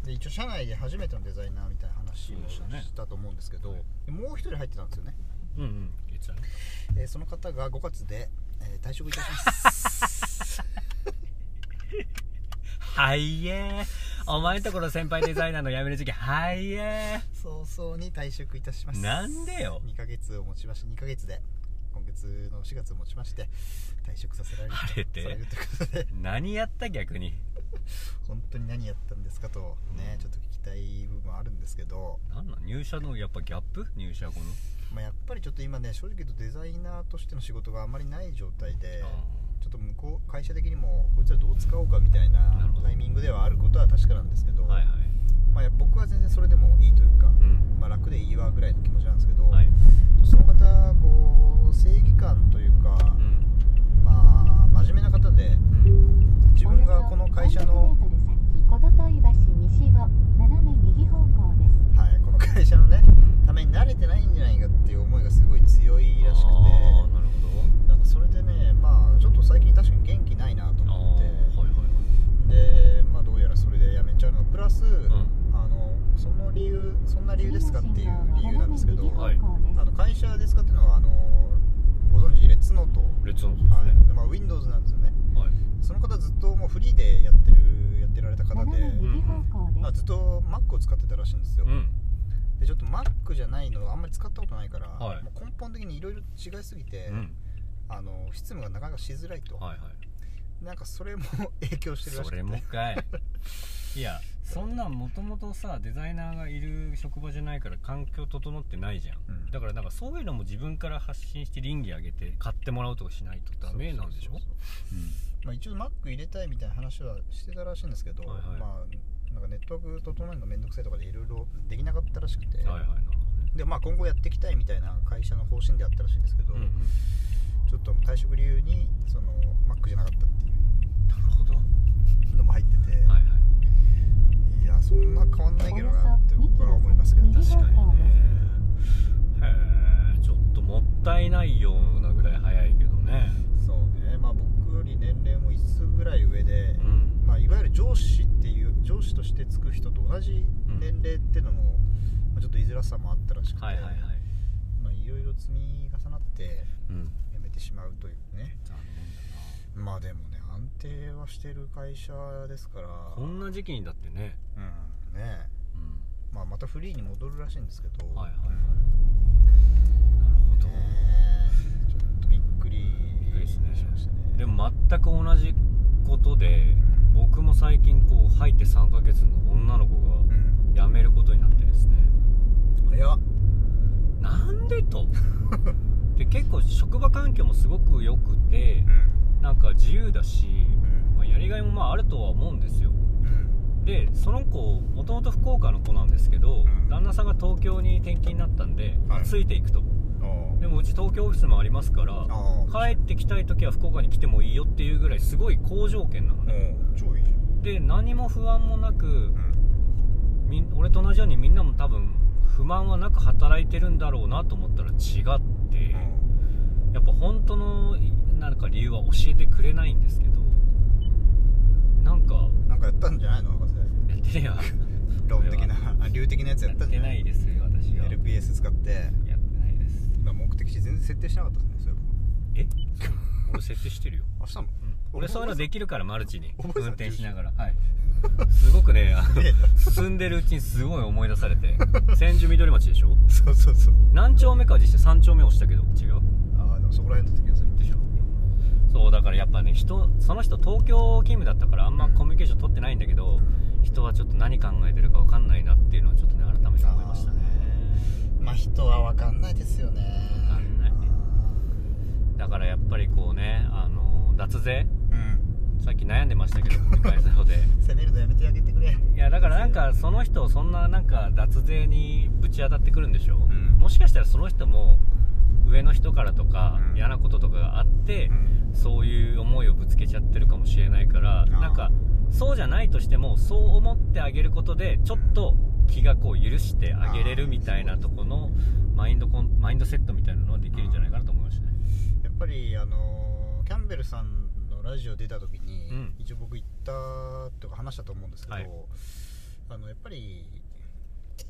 で一応社内で初めてのデザイナーみたいな話をしたと思うんですけど、はい。でもう一人入ってたんですよね、うんうん言ってたね？えーその方が5月で、えー退職いたします。はいえ。ーお前んところ先輩デザイナーの辞める時期はいえ早々に退職いたします。ーなんでよ。2ヶ月をもちまして2ヶ月で今月の4月をもちまして退職させられる晴れて。されるということで。何やった逆に？本当に何やったんですかと。ねちょっと聞きたい部分はあるんですけど、なんなん？入社のやっぱギャップ？入社後の？まあ、やっぱりちょっと今ね正直言うとデザイナーとしての仕事があまりない状態でちょっと向こう会社的にもこいつらどう使おうかみたいなタイミングではあることは確かなんですけど、はいはい。まあ、僕は全然それでもいいというか、うん。まあ、楽でいいわぐらいの気持ちなんですけど、はい。その方こう正義感というか、うん。まあ真面目な方でうん。自分がこの会社の、300m 先小鳥橋西を斜め右方向ですはい、この会社のねために慣れてないんじゃないかっていう思いがすごい強いらしくてそれでねまあちょっと最近確かに元気ないなと思って。ーはいはいでまあどうやらそれで辞めちゃうの。プラス、ん。あのその理由そんな理由ですかっていう理由なんですけど、はい。あの会社で使ってるのはあのご存知レッツノート、レッツオンですはい。ねでまあ、Windows なんですよね。はい。その方ずっともうフリーでやってるやってられた方斜で、まあ、ずっと Mac を使ってたらしいんですよ、うん。でちょっと Mac じゃないのあんまり使ったことないから、はい。もう根本的にいろいろ違いすぎて、うんあの執務がなかなかしづらいと、はいはい。なんかそれも 影響してるらしくて。それもかい。いやそんなんもともとさデザイナーがいる職場じゃないから環境整ってないじゃん、うん。だからなんかそういうのも自分から発信して倫理上げて買ってもらうとかしないとダメなんでしょそうそう。そうまあ、一応 Mac 入れたいみたいな話はしてたらしいんですけど、はいはい。まあなんかネットワーク整えるのめんどくさいとかでいろいろできなかったらしくて、はいはい。なるほどね。でまあ、今後やっていきたいみたいな会社の方針であったらしいんですけど、うんうんちょっと退職理由にその Mac じゃなかったっていなるほど。はうのも入ってて、いはい。い、やそんな変わんないけどなって僕は思いますけど確かにね。へえちょっともったいないようなぐらい早いけどね。そうね。まあ僕より年齢も1つぐらい上で、うん。まあ、いわゆる上司っていう上司としてつく人と同じ年齢っていうのも、まあちょっと居づらさもあったらしくて、はいはいはい。まあ、いろいろ積み重なってうん辞めてしまうというね。残念だな。まあでもね安定はしてる会社ですから。こんな時期にだってね。うんね。うん。まあ、またフリーに戻るらしいんですけど、はいはいはい。なるほどねちょっとびっくりびっくりですね。しましたね。でも全く同じことで僕も最近こう入って3ヶ月の女の子うん。が辞めることになってですね。早っ。なんでと で結構職場環境もすごく良くてうん。なんか自由だし、うん。まあ、やりがいもまああるとは思うんですよ。うん。でその子もともと福岡の子なんですけど、うん。旦那さんが東京に転勤になったんで、はい。ついていくと。あでもうち東京オフィスもありますからあ帰ってきたい時は福岡に来てもいいよっていうぐらいすごい好条件なのね。うん超いいじゃん。で何も不安もなく俺と同じようにみんなも多分不満はなく働いてるんだろうなと思ったら違ってやっぱ本当のなんか理由は教えてくれないんですけどなんかうんなんかやったんじゃないの博士。やってねえわ論的なあ流的なやつややったてっんじゃなないいですよ私は。やっ LPS 使って。てないです。まあ目的地全然設定しなかったですねそういええ？俺設定してるよ、ば明日もうん。俺そういうのできるからマルチに。運転しながら。はいすごくねあのね。進んでるうちにすごい思い出されて。千住緑町でしょ？そうそうそう。何丁目かは実際3丁目押したけど違う？ああでもそこら辺だった気がする。でしょ。そうだからやっぱね人その人東京勤務だったからあんまコミュニケーション取ってないんだけど、人はちょっと何考えてるか分かんないなっていうのはちょっとね改めて思いましたね。まあ人は分かんないですよね。わかんない。だからやっぱりこうねあの脱税？うんさっき悩んでましたけど会社の方で。責めるのやめてあげてくれ。いやだからなんかその人そんななんか脱税にぶち当たってくるんでしょ、ん。もしかしたらその人も上の人からとかうん。嫌なこととかがあって、そういう思いをぶつけちゃってるかもしれないからー。なんかそうじゃないとしてもそう思ってあげることでちょっと気がこう許してあげれるみたいなとこのマインドコンマインドセットみたいなのはできるんじゃないかなと思いましたね。やっぱりあのーキャンベルさんのラジオ出た時に、うん。一応僕言ったとか話したと思うんですけど、はい。あのやっぱり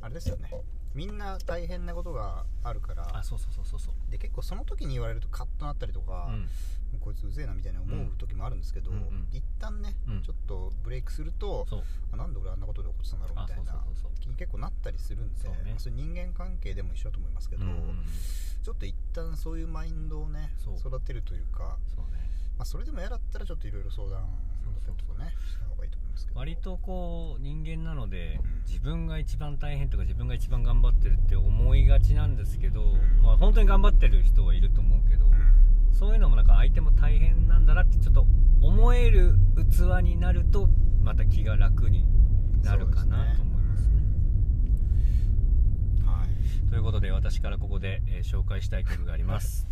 あれですよね。みんな大変なことがあるからあそうそうそうそうそう。で結構その時に言われるとカッとなったりとか、うん。こいつうぜえなみたいな思う時もあるんですけど、うんうん。うん一旦ね、うん。ちょっとブレイクするとあなんで俺あんなことで怒ってたんだろうみたいな気に結構なったりするんでそう。ねまあそういう人間関係でも一緒だと思いますけど、うんうんうん。ちょっと一旦そういうマインドをね育てるというか、そうねまあ、それでも嫌だったらちょっといろいろ相談とかねした方がいいと思いますけど。割とこう人間なのでうん。自分が一番大変とか自分が一番頑張ってるって思いがちなんですけど、ん。まあ、本当に頑張ってる人はいると思うけど、うん。そういうのもなんか相手も大変なんだなってちょっと思える器になるとまた気が楽になるかなと思いますね。はい。ということで私からここで、えー紹介したい曲があります。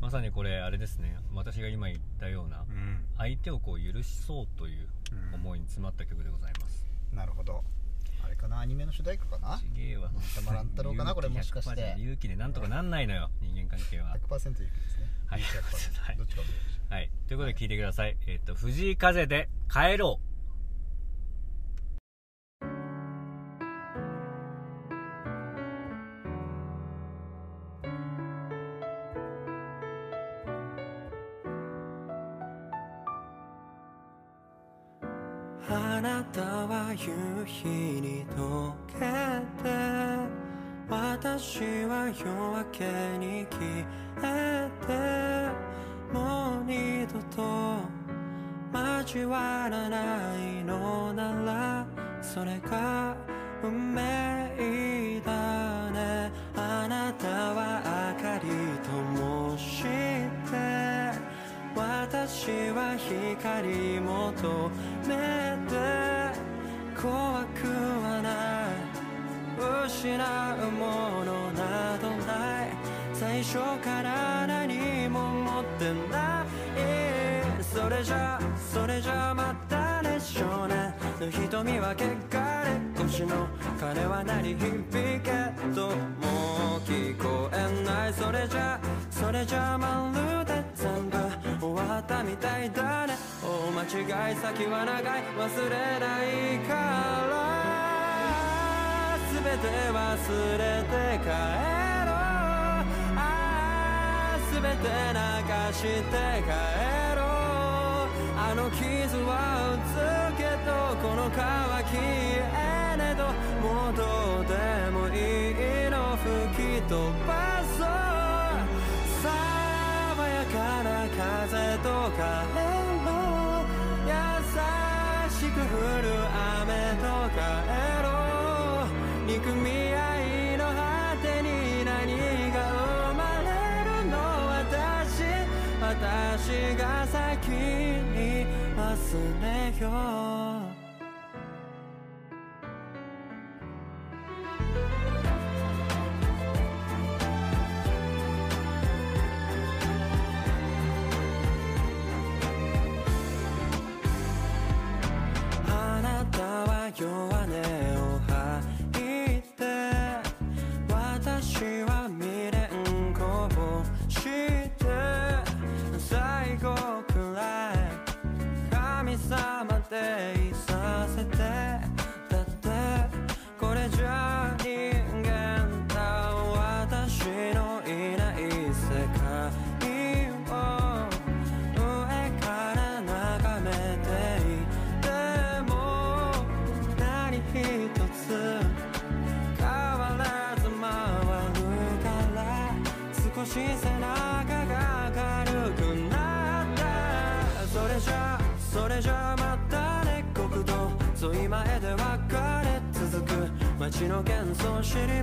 まさにこれあれですね。私が今言ったようなうん。相手をこう許しそうという思いに詰まった曲でございます。なるほど。あれかな？アニメの主題歌かな？ちげえわ。たまらん太郎かな？これもしかして。勇気100%じゃ勇気でなんとかなんないのよ。人間関係は。100%勇気ですね。はい。勇気100%はいどっちか忘れましたはい。ということで聞いてください、えっと藤井風で帰ろう夕日に溶けて私は夜明けに消えてもう二度と交わらないのならそれが運命だねあなたは明かり灯して私は光求めて怖くはない失うものなどない最初から何も持ってないそれじゃそれじゃまたね少年の瞳は汚れ腰の鐘は鳴り響けどもう聞こえないそれじゃそれじゃまるでったみたいだね。大間違い先は長い。忘れないから。全て忘れて帰ろう。ああ全て流して帰ろう。あの傷はうつけどこの乾きえねど。もうどうでもいいの。吹き飛ばそう爽やかな風と帰ろ優しく降る雨と帰ろう憎み合いの果てに何が生まれるの？私私が先に忘れよう弱音を吐いて私は未練こぼして最後くらい神様でし背中が軽くなったそれじゃそれじゃまたね国道沿い前で別れ続く街の幻想尻目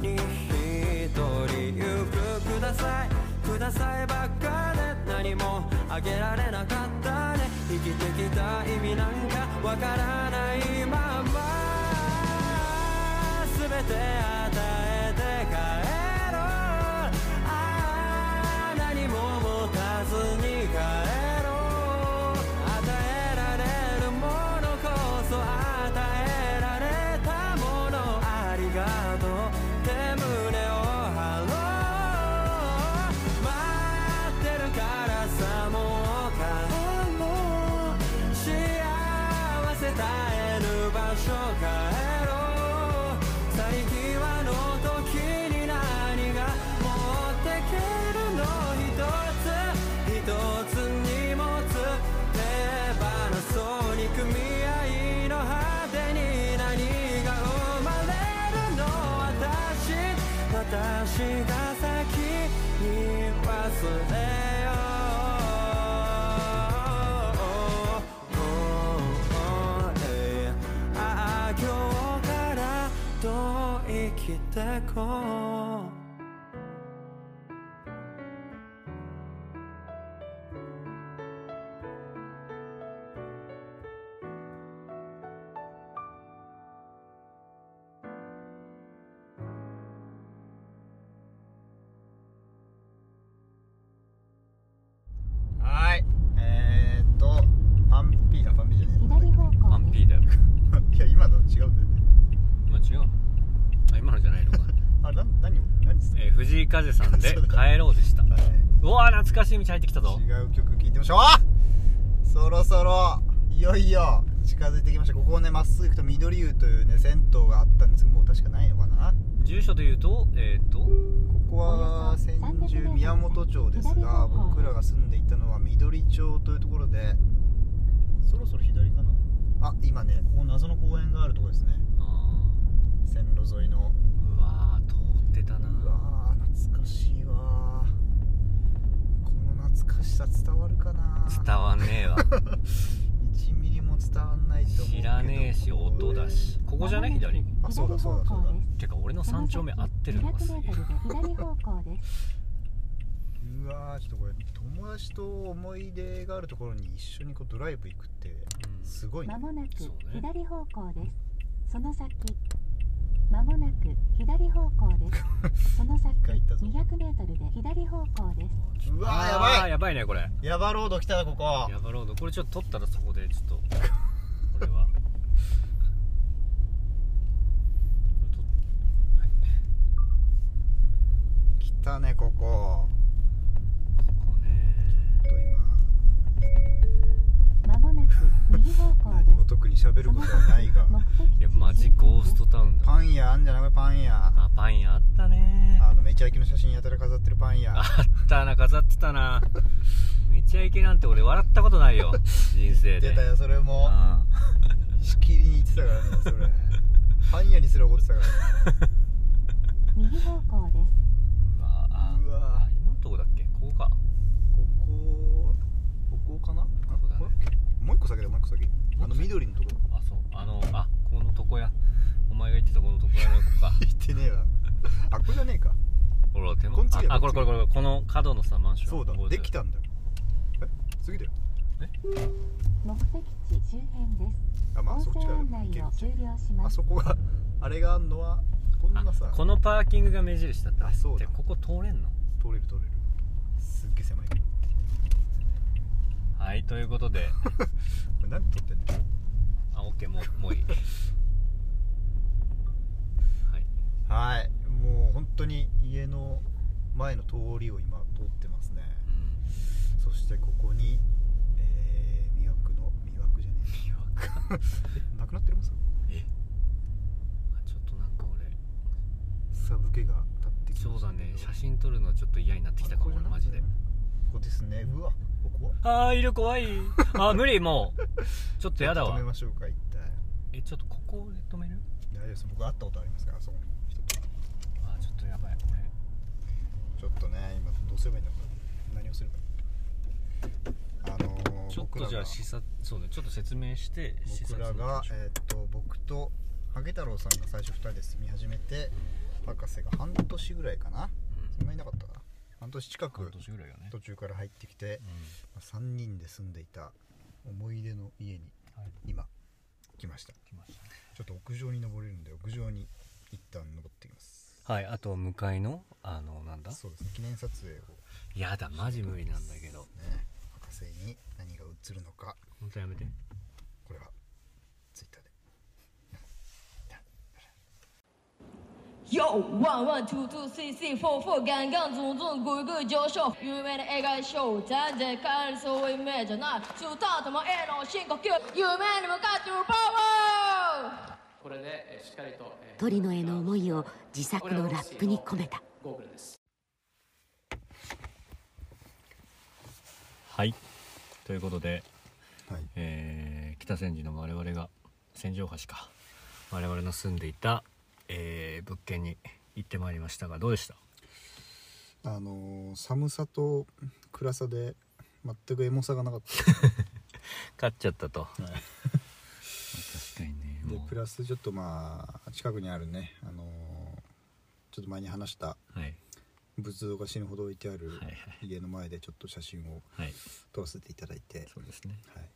に一人行くくださいくださいばっかで何もあげられなかったね生きてきた意味なんかわからないまま全て与え風さんで 帰ろうでした。はうわー懐かしい道入ってきたぞ。い違う曲聴いてみましょう。あそろそろいよいよ近づいてきました。ここをねまっすぐ行くと緑湯というね銭湯があったんですけどもう確かないのかな。住所で言うとえっ、とここは千住宮本町ですが僕らが住んでいたのは緑町というところでそろそろ左かな？あ今ねここ謎の公園があるところですね。あ線路沿いの。ーうわー通ってたなうわー懐かしいわ。この懐かしさ伝わるかな。伝わんねえわ。1ミリも伝わんないと思う知らねえし音だし。ここじゃね？左。あそうだそうだそうだ。てか俺の3丁目合ってるのがすげえ。うわちょっとこれ友達と思い出があるところに一緒にこうドライブ行くってすごいね、うん、間もなく左方向です。その先。まもなく左方向です。その先一回行ったぞ。200m で左方向です。うわーやあばい。ーやばいねこれ。ヤバロード来たなここ。ヤバロード。これちょっと取ったらそこでちょっと。これは。来たねここ。ここね。ちょっと今まもなく右方向 何も特に喋ることはないが。目的地。いやマジゴーストタウンだ。パン屋あんじゃないパン屋あパン屋あったね。あのめちゃイケの写真やたら飾ってるパン屋。あったな飾ってたなめちゃイケなんて俺笑ったことないよ 人生で。出たよそれも。あしきりに言ってたからねそれ。パン屋にすら怒ってたから。右方向です。うわ。あうわあ今のとこだっけ？ここか。ここここかな？もう一個先だもう一個先。あの緑のとこあそう。あのあこの床屋。お前が言ってたこの床屋の子か。言ってねえわ。あこれじゃねえか。ほら手こんああこれこれこれこの角のさマンション。そうだここできたんだよ。え次だよ。目的地周辺です。あまあそっちからで案内をも行ける終了しあます。そこがあれがあんのはこんなさ。あこのパーキングが目印だった。あそうだ。でここ通れんの？通れる通れる。すっげはいということで。れ何撮ってんの？あオッケーもうもういい。はい。はい。もう本当に家の前の通りを今通ってますね。そしてここに、えー、魅惑の魅惑じゃねえ。魅惑？え なくなってる？ますえ？あちょっとなんか俺。サブケが立ってきまそうだね。写真撮るのちょっと嫌になってきたかもマジで。ここですね。うわあーいる怖い。あ無理もう。ちょっとやだわ。止めましょうか一体えちょっとここで止める？大丈夫です僕会ったことありますからそこの人と。あちょっとやばいこれ。ちょっとね今どうすればいいんだろう何をすればいいあのー、ちょっと僕らがじゃあ視察そうねちょっと説明して視僕察らがに行きましょうえーっと僕とハゲ太郎さんが最初2人で住み始めて博士が半年ぐらいかな。そんなになかったかな半年近く途中から入ってきてう、まあ3人で住んでいた思い出の家に今来ました。ちょっと屋上に登れるんで屋上に一旦登ってきます。はいあと向かいのあのなんだ？そうですね。記念撮影を。やだマジ無理なんだけど。ね。博士に何が映るのか。本当やめて。これはツイッターで Yo, one, one, two, two, three, three, four, four，刚刚种种规矩就秀，夢の映画ショー、全然変えるそういう夢じゃない。中途ともへの深呼吸、夢に向かってるパワーこれでえーしっかりと、えー鳥の絵の思いを自作のラップに込めた。ゴーグルです。はい。ということで、はい。えー北千住の我々が千住大橋か。我々の住んでいた、えー物件に行ってまいりましたがどうでした？あのー寒さと暗さで全くエモさがなかっ買 っちゃったと。た、確かにねでプラスちょっとまあ近くにあるね、あのーちょっと前に話したはい。仏像が死ぬほど置いてあるはいはい。家の前でちょっと写真をはい。撮らせていただいて、そうですね。はい、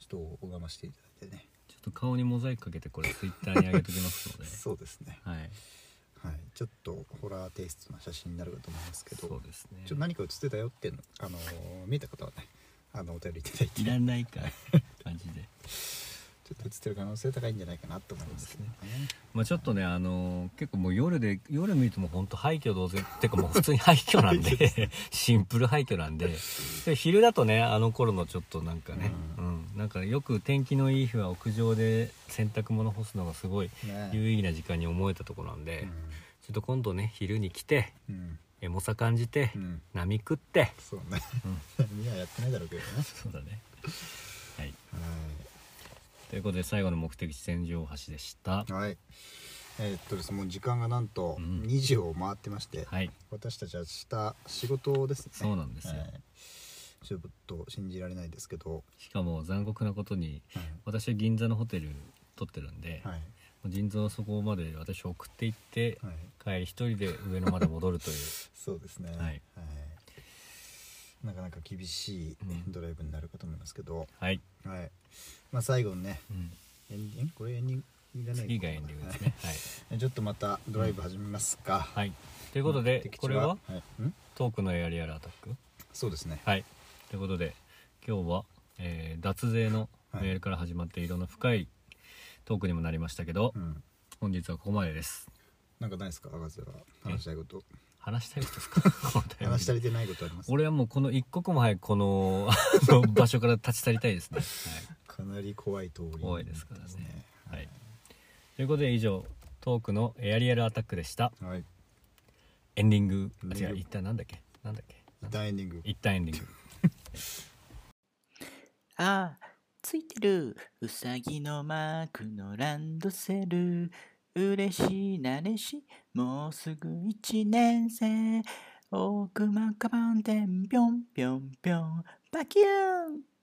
ちょっと拝ましていただいてねと顔にモザイクかけてこれツイッターに上げときますので。そうですね、はい。はい、ちょっとホラーテイストな写真になるかと思いますけど。そうですね。ちょっと何か写ってたよっていうの、あのー見えた方はねあのお便りいただいて。いらないか感じ でちょっと写ってる可能性高いんじゃないかなと思いますけどね。まあちょっとねあのー結構もう夜で夜見るともう本当廃墟同然っていうかもう普通に廃墟なんでシンプル廃墟なんで。で昼だとねあの頃のちょっとなんかね、うん。なんかよく天気のいい日は屋上で洗濯物干すのがすごいね。有意義な時間に思えたところなんで、ちょっと今度ね昼に来てうん、うんエモさ感じて、うん。波食って。そうね、みん。なやってないだろうけどね。そうだね。はい。はということで最後の目的地千住大橋でした。い、はい、えーっとですねもう時間がなんとうん。2時を回ってまして、はい。私たちは明日仕事ですね。そうなんですよ。はい。ちょっと信じられないですけど、しかも残酷なことにはい。私は銀座のホテル撮ってるんで、はい。腎臓そこまで私送っていって、はい。帰り一人で上野まで戻るという。そうですね。はいなかなか厳しいうん。ドライブになるかと思いますけど、はい、はい。まあ最後にねうん、エンディング？これエンディングいらない次がエンディングですね。はい、はいちょっとまたドライブ始めますか、はい、ということでこれは？はい。ん？トークのエアリアルアタック？そうですね。はい。ということで今日は、えー脱税のメールから始まっていろんな深いトークにもなりましたけど、うん。本日はここまでです。なんかないですか？博士は話したいこと話したいことですか？話し足りてないことあります？俺はもうこの一刻も早くこの 場所から立ち去りたいですね、かなり怖い通り怖いですからね。はい、はい、ということで以上トークのエアリアルアタックでした。はい。エンディング。あ違う一旦なんだっけ？なんだっけ？一旦エンディング。一旦エンディング。あ、ついてる。うさぎのマークのランドセル。嬉しいなれし、もうすぐ一年生。大熊カバン店ぴょんぴょんぴょん。バキューン